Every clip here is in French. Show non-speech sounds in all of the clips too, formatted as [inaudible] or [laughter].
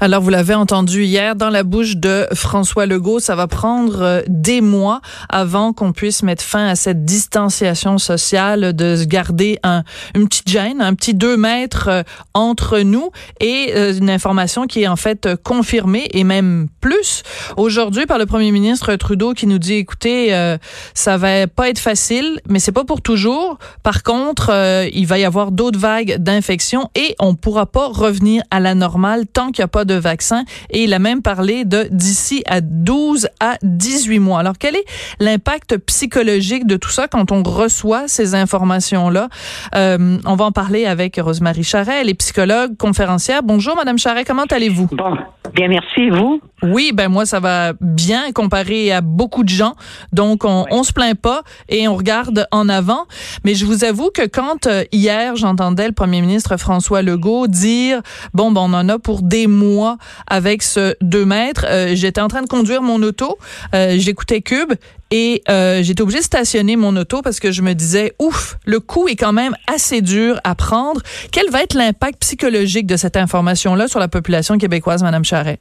Alors, vous l'avez entendu hier dans la bouche de François Legault, ça va prendre euh, des mois avant qu'on puisse mettre fin à cette distanciation sociale, de se garder un, une petite gêne, un petit deux mètres euh, entre nous et euh, une information qui est en fait confirmée et même plus aujourd'hui par le premier ministre Trudeau qui nous dit, écoutez, ça va pas être facile, mais c'est pas pour toujours. Par contre, il va y avoir d'autres vagues d'infection et on pourra pas revenir à la normale tant qu'il n'y a pas vaccin. Et il a même parlé de d'ici à 12 à 18 mois. Alors, quel est l'impact psychologique de tout ça quand on reçoit ces informations-là? Euh, on va en parler avec Rosemary Charret, elle est psychologue, conférencière. Bonjour, Madame Charret, comment allez-vous? Bon, bien, merci. Vous? Oui, ben moi, ça va bien comparé à beaucoup de gens. Donc, on, on se plaint pas et on regarde en avant. Mais je vous avoue que quand euh, hier, j'entendais le premier ministre François Legault dire, bon, ben, on en a pour des mois avec ce 2 mètres. Euh, j'étais en train de conduire mon auto, euh, j'écoutais Cube et euh, j'étais obligée de stationner mon auto parce que je me disais, ouf, le coup est quand même assez dur à prendre. Quel va être l'impact psychologique de cette information-là sur la population québécoise, Madame Charret?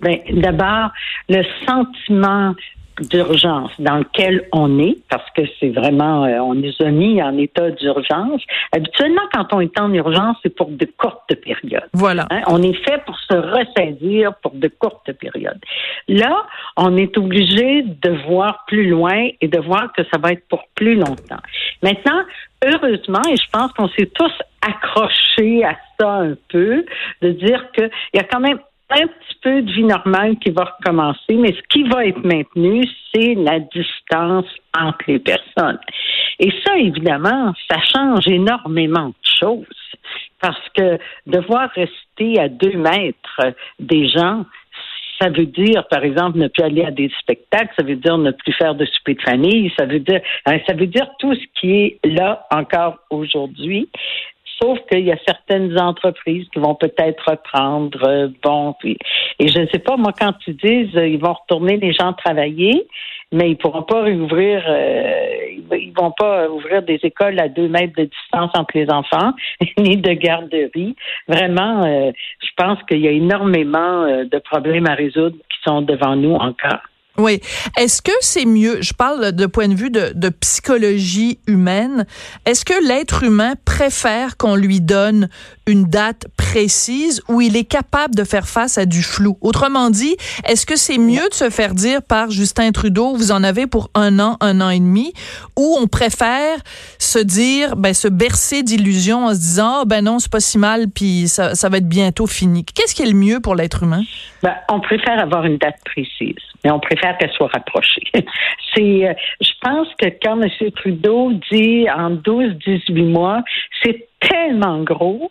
Ben, d'abord, le sentiment d'urgence dans lequel on est, parce que c'est vraiment, euh, on nous a mis en état d'urgence. Habituellement, quand on est en urgence, c'est pour de courtes périodes. Voilà. Hein, on est fait pour se ressaisir pour de courtes périodes. Là, on est obligé de voir plus loin et de voir que ça va être pour plus longtemps. Maintenant, heureusement, et je pense qu'on s'est tous accrochés à ça un peu, de dire qu'il y a quand même un petit peu de vie normale qui va recommencer, mais ce qui va être maintenu, c'est la distance entre les personnes. Et ça, évidemment, ça change énormément de choses. Parce que devoir rester à deux mètres des gens, ça veut dire, par exemple, ne plus aller à des spectacles, ça veut dire ne plus faire de souper de famille, ça veut dire, hein, ça veut dire tout ce qui est là encore aujourd'hui. Sauf qu'il y a certaines entreprises qui vont peut-être reprendre, euh, bon, puis, et je ne sais pas, moi, quand ils disent euh, ils vont retourner les gens travailler, mais ils pourront pas réouvrir, euh, ils vont pas ouvrir des écoles à deux mètres de distance entre les enfants, [laughs] ni de garderie. Vraiment, je pense qu'il y a énormément de problèmes à résoudre qui sont devant nous encore. Oui. Est-ce que c'est mieux, je parle de point de vue de, de psychologie humaine, est-ce que l'être humain préfère qu'on lui donne une date précise où il est capable de faire face à du flou? Autrement dit, est-ce que c'est mieux de se faire dire par Justin Trudeau, vous en avez pour un an, un an et demi, ou on préfère se dire, ben, se bercer d'illusions en se disant, oh, ben non, c'est pas si mal, puis ça, va être bientôt fini. Qu'est-ce qui est le mieux pour l'être humain? Ben, on préfère avoir une date précise, mais on préfère qu'elle soit rapprochée. [laughs] c'est, euh, je pense que quand M. Trudeau dit en 12-18 mois, c'est tellement gros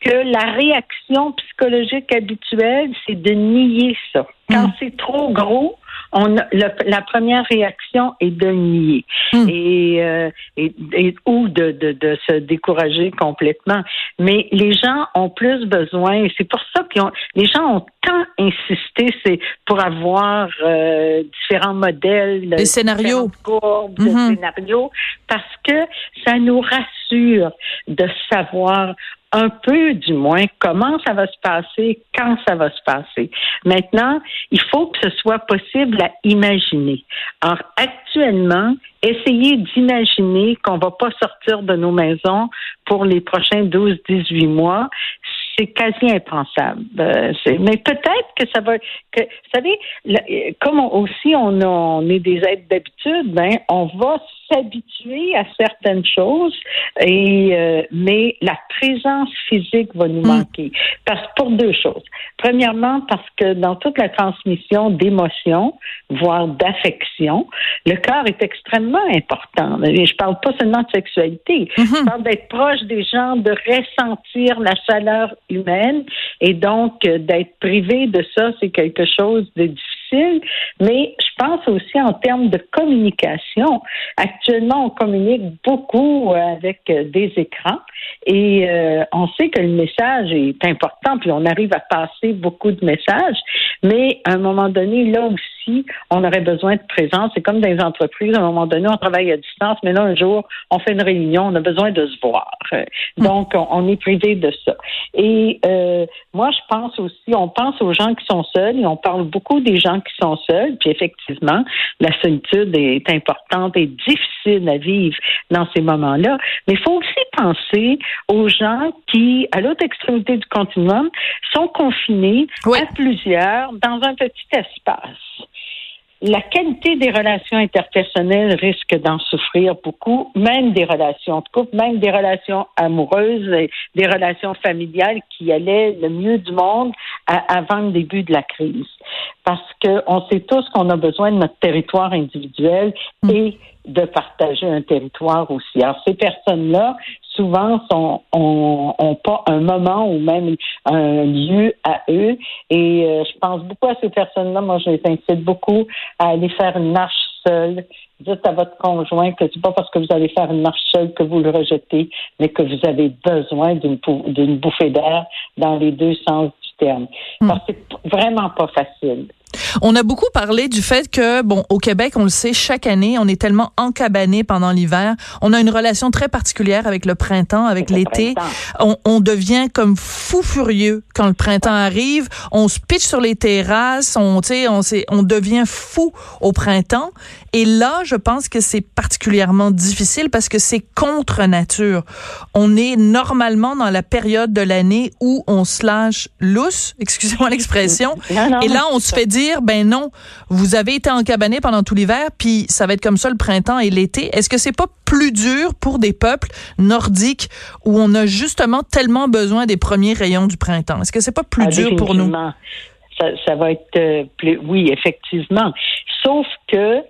que la réaction psychologique habituelle, c'est de nier ça. Quand mm. c'est trop gros, on la première réaction est de nier hmm. euh, et, et, ou de, de, de, se décourager complètement. Mais les gens ont plus besoin, et c'est pour ça que les gens ont tant insisté, c'est pour avoir euh, différents modèles, des scénarios, courbes, mm-hmm. scénarios, parce que ça nous rassure de savoir un peu du moins comment ça va se passer, quand ça va se passer. Maintenant, il faut que ce soit possible à imaginer. Alors, actuellement, essayer d'imaginer qu'on va pas sortir de nos maisons pour les prochains 12-18 mois, c'est quasi impensable. Euh, mais peut-être que ça va. Que, vous savez, comme aussi on, on est des êtres d'habitude, ben, on va s'habituer à certaines choses, et euh, mais la présence physique va nous hmm. manquer. Parce pour deux choses. Premièrement, parce que dans toute la transmission d'émotions, voire d'affection, le corps est extrêmement important. Et je parle pas seulement de sexualité. Je hmm. parle d'être proche des gens, de ressentir la chaleur humaine, et donc euh, d'être privé de ça, c'est quelque chose de difficile. Mais je pense aussi en termes de communication. Actuellement, on communique beaucoup euh, avec euh, des écrans et on sait que le message est important, puis on arrive à passer beaucoup de messages, mais à un moment donné, là aussi, on aurait besoin de présence. C'est comme dans les entreprises, à un moment donné, on travaille à distance, mais là, un jour, on fait une réunion, on a besoin de se voir. Hmm. Donc, on, est privé de ça. Et euh, moi, je pense aussi, on pense aux gens qui sont seuls et on parle beaucoup des gens qui sont seuls. Puis effectivement, la solitude est importante et difficile à vivre dans ces moments-là. Mais il faut aussi penser aux gens qui, à l'autre extrémité du continuum, sont confinés à plusieurs dans un petit espace la qualité des relations interpersonnelles risque d'en souffrir beaucoup, même des relations de couple, même des relations amoureuses, des relations familiales qui allaient le mieux du monde avant le début de la crise. Parce qu'on sait tous qu'on a besoin de notre territoire individuel mm. et de partager un territoire aussi. Alors, ces personnes-là, souvent, sont, ont, pas un moment ou même un lieu à eux. Et euh, je pense beaucoup à ces personnes-là. Moi, je les incite beaucoup à aller faire une marche seule. Dites à votre conjoint que c'est pas parce que vous allez faire une marche seule que vous le rejetez, mais que vous avez besoin d'une, d'une bouffée d'air dans les deux sens du terme. Hmm. Parce que c'est vraiment pas facile. On a beaucoup parlé du fait que, bon, au Québec, on le sait, chaque année, on est tellement encabané pendant l'hiver. On a une relation très particulière avec le printemps, avec l'été. On, on, devient comme fou furieux quand le printemps arrive. On se pitche sur les terrasses. On, tu on, on devient fou au printemps. Et là, je pense que c'est particulièrement difficile parce que c'est contre nature. On est normalement dans la période de l'année où on se lâche lousse, [laughs] excusez-moi l'expression. Et là, on se fait dire ben non, vous avez été encabané pendant tout l'hiver, puis ça va être comme ça le printemps et l'été. Est-ce que c'est pas plus dur pour des peuples nordiques où on a justement tellement besoin des premiers rayons du printemps? Est-ce que c'est pas plus ah, dur pour nous? Ça, ça va être euh, plus, oui, effectivement. Sauf que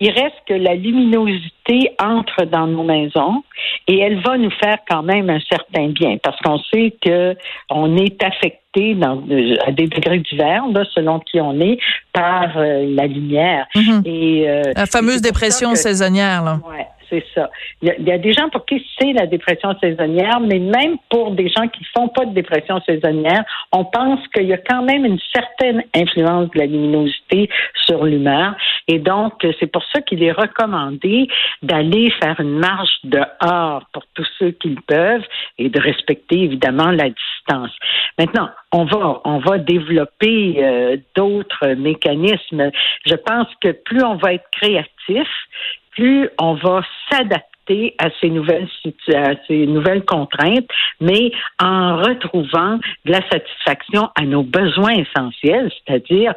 il reste que la luminosité entre dans nos maisons et elle va nous faire quand même un certain bien parce qu'on sait que on est affecté dans, à des degrés divers, là, selon qui on est, par euh, la lumière. Mm-hmm. Et euh, la fameuse dépression saisonnière. Là. Ouais c'est ça. Il y, a, des gens pour qui c'est la dépression saisonnière, mais même pour des gens qui font pas de dépression saisonnière, on pense qu'il y a quand même une certaine influence de la luminosité sur l'humeur. Et donc, c'est pour ça qu'il est recommandé d'aller faire une marche dehors pour tous ceux qui le peuvent et de respecter évidemment la distance. Maintenant, on va on va développer euh, d'autres mécanismes. Je pense que plus on va être créatif, plus on va s'adapter à ces nouvelles à ces nouvelles contraintes, mais en retrouvant de la satisfaction à nos besoins essentiels, c'est-à-dire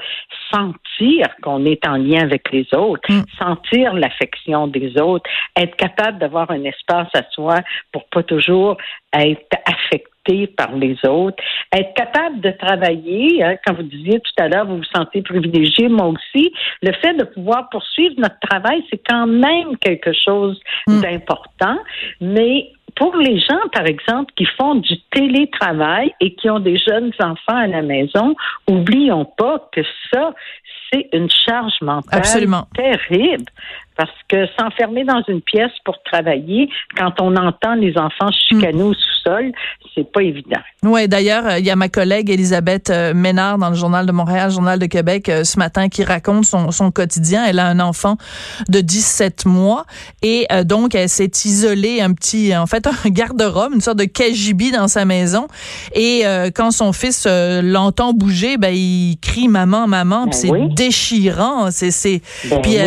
sentir qu'on est en lien avec les autres, mm. sentir l'affection des autres, être capable d'avoir un espace à soi pour pas toujours être affecté par les autres, être capable de travailler, hein, quand vous disiez tout à l'heure, vous vous sentez privilégié, moi aussi, le fait de pouvoir poursuivre notre travail, c'est quand même quelque chose hmm. d'important, mais pour les gens, par exemple, qui font du télétravail et qui ont des jeunes enfants à la maison, oublions pas que ça, c'est une charge mentale terrible. Parce que s'enfermer dans une pièce pour travailler, quand on entend les enfants chicaner au sous-sol, c'est pas évident. Oui, d'ailleurs, euh, il y a ma collègue Elisabeth euh, Ménard dans le Journal de Montréal, Journal de Québec, euh, ce matin, qui raconte son, son quotidien. Elle a un enfant de 17 mois et donc elle s'est isolée un petit, en fait, un garde-robe, une sorte de KGB dans sa maison. Et quand son fils l'entend bouger, ben il crie maman, maman, ben c'est déchirant. C'est, c'est, ben puis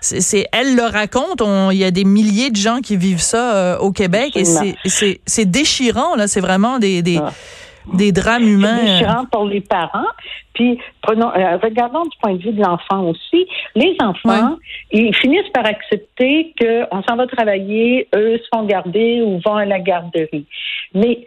c'est c'est elle le raconte. Il y a des milliers de gens qui vivent ça euh, au Québec et c'est déchirant là. C'est vraiment des des, ah. Des drames humains. C'est déchirant pour les parents. Puis prenons, euh, regardons du point de vue de l'enfant aussi. Les enfants, ils finissent par accepter qu'on s'en va travailler, eux se font garder ou vont à la garderie. Mais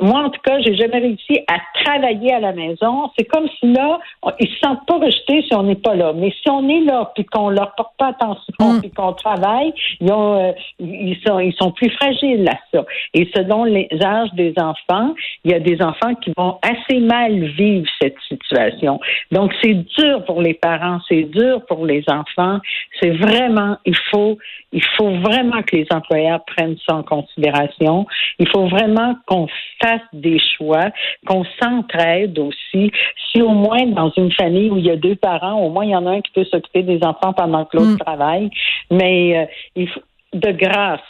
moi, en tout cas, j'ai jamais réussi à travailler à la maison. C'est comme si là, ils se sentent pas rejetés si on n'est pas là. Mais si on est là, puis qu'on leur porte pas attention, mm. puis qu'on travaille, ils, ont, euh, ils, sont, ils sont plus fragiles à ça. Et selon les âges des enfants, il y a des enfants qui vont assez mal vivre cette situation. Donc, c'est dur pour les parents, c'est dur pour les enfants. C'est vraiment, il faut, il faut vraiment que les employeurs prennent ça en considération. Il faut vraiment qu'on fasse des choix, qu'on s'entraide aussi. Si au moins dans une famille où il y a deux parents, au moins il y en a un qui peut s'occuper des enfants pendant que l'autre mm. travaille. Mais euh, il faut, de grâce,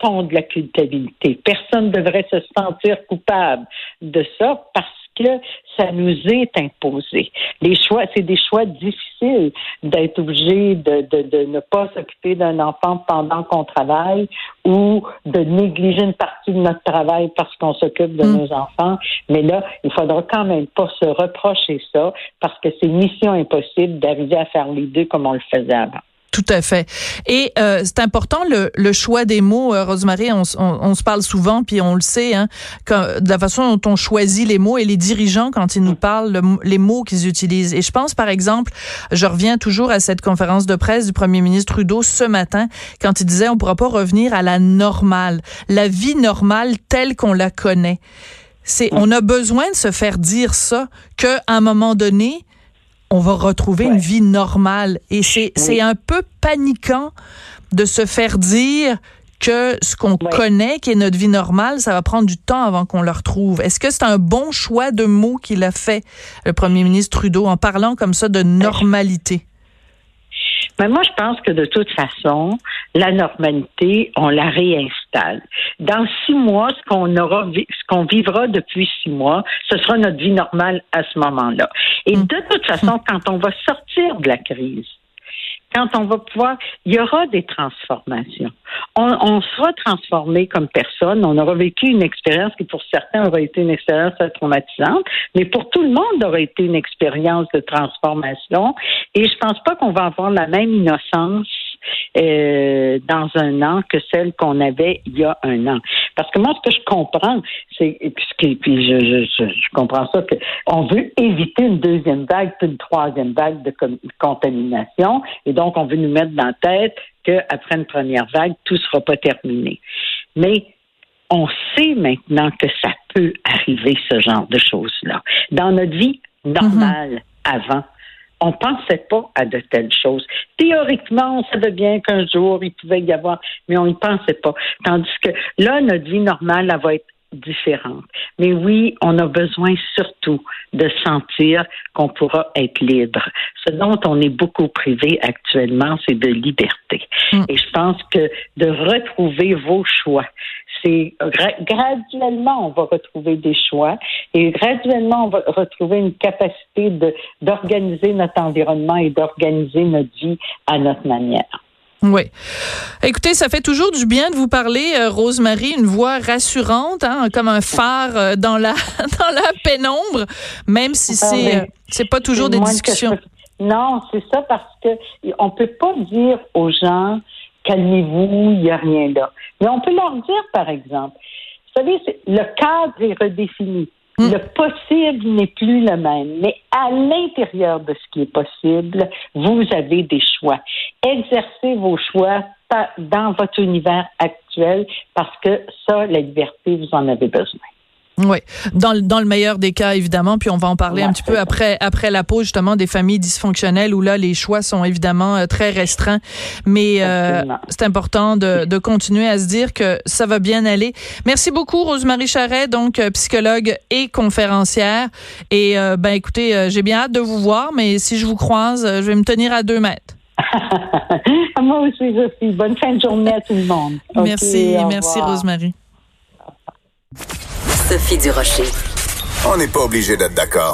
sortons de la culpabilité. Personne ne devrait se sentir coupable de ça parce que ça nous est imposé. Les choix, c'est des choix difficiles d'être obligé de, de, de, ne pas s'occuper d'un enfant pendant qu'on travaille ou de négliger une partie de notre travail parce qu'on s'occupe de mm. nos enfants. Mais là, il faudra quand même pas se reprocher ça parce que c'est mission impossible d'arriver à faire les deux comme on le faisait avant. Tout à fait. Et euh, c'est important le, le, choix des mots, euh, Rosemary. On, on, se parle souvent, puis on le sait, hein, de la façon dont on choisit les mots et les dirigeants quand ils nous parlent, les mots qu'ils utilisent. Et je pense, par exemple, je reviens toujours à cette conférence de presse du premier ministre Trudeau ce matin, quand il disait on pourra pas revenir à la normale, la vie normale telle qu'on la connaît. C'est, on a besoin de se faire dire ça, qu'à un moment donné, on va retrouver une vie normale. Et c'est, un peu paniquant de se faire dire que ce qu'on connaît, qui est notre vie normale, ça va prendre du temps avant qu'on le retrouve. Est-ce que c'est un bon choix de mots qu'il a fait, le premier ministre Trudeau, en parlant comme ça de normalité? Mais moi, je pense que de toute façon, la normalité, on la réinstalle. Dans six mois, ce qu'on aura, qu'on vivra depuis six mois, ce sera notre vie normale à ce moment-là. Et mm. de toute façon, quand on va sortir de la crise, quand on va pouvoir, il y aura des transformations. On, sera transformé comme personne. On aura vécu une expérience qui, pour certains, aura été une expérience traumatisante, mais pour tout le monde, aura été une expérience de transformation. Et je pense pas qu'on va avoir la même innocence euh, dans un an que celle qu'on avait il y a un an. Parce que moi, ce que je comprends, c'est puis, puis je, je, je, comprends ça que on veut éviter une deuxième vague, puis une troisième vague de contamination, et donc on veut nous mettre dans la tête qu'après une première vague, tout ne sera pas terminé. Mais on sait maintenant que ça peut arriver, ce genre de choses-là. Dans notre vie normale, mm-hmm. avant, on pensait pas à de telles choses. Théoriquement, on savait bien qu'un jour, il pouvait y avoir, mais on n'y pensait pas. Tandis que là, notre vie normale, elle va être différente. Mais oui, on a besoin surtout de sentir qu'on pourra être libre. Ce dont on est beaucoup privé actuellement, c'est de liberté. Mm. Et je pense que de retrouver vos choix, c'est graduellement on va retrouver des choix et graduellement on va retrouver une capacité d'organiser notre environnement et d'organiser notre vie à notre manière. Oui. Écoutez, ça fait toujours du bien de vous parler, euh, Rosemary, une voix rassurante, hein, comme un phare euh, dans la [laughs] dans la pénombre, même si c'est euh, c'est pas toujours des discussions. Non, c'est ça parce que on peut pas dire aux gens calmez-vous, il n'y a rien là. Mais on peut leur dire, par exemple, vous savez, le cadre est redéfini. Hmm. Le possible n'est plus le même, mais à l'intérieur de ce qui est possible, vous avez des choix. Exercez vos choix dans votre univers actuel parce que ça, la liberté, vous en avez besoin. Oui, dans, dans le meilleur des cas évidemment, puis on va en parler un petit peu après après la pause justement des familles dysfonctionnelles où là les choix sont évidemment euh, très restreints, mais euh, c'est important de, de continuer à se dire que ça va bien aller. Merci beaucoup Rosemary Charret, donc euh, psychologue et conférencière. Et ben écoutez, j'ai bien hâte de vous voir, mais si je vous croise, je vais me tenir à deux mètres. [laughs] Moi aussi. Bonne fin de journée à tout le monde. Merci, merci Rosemary. On n'est pas obligé d'être d'accord.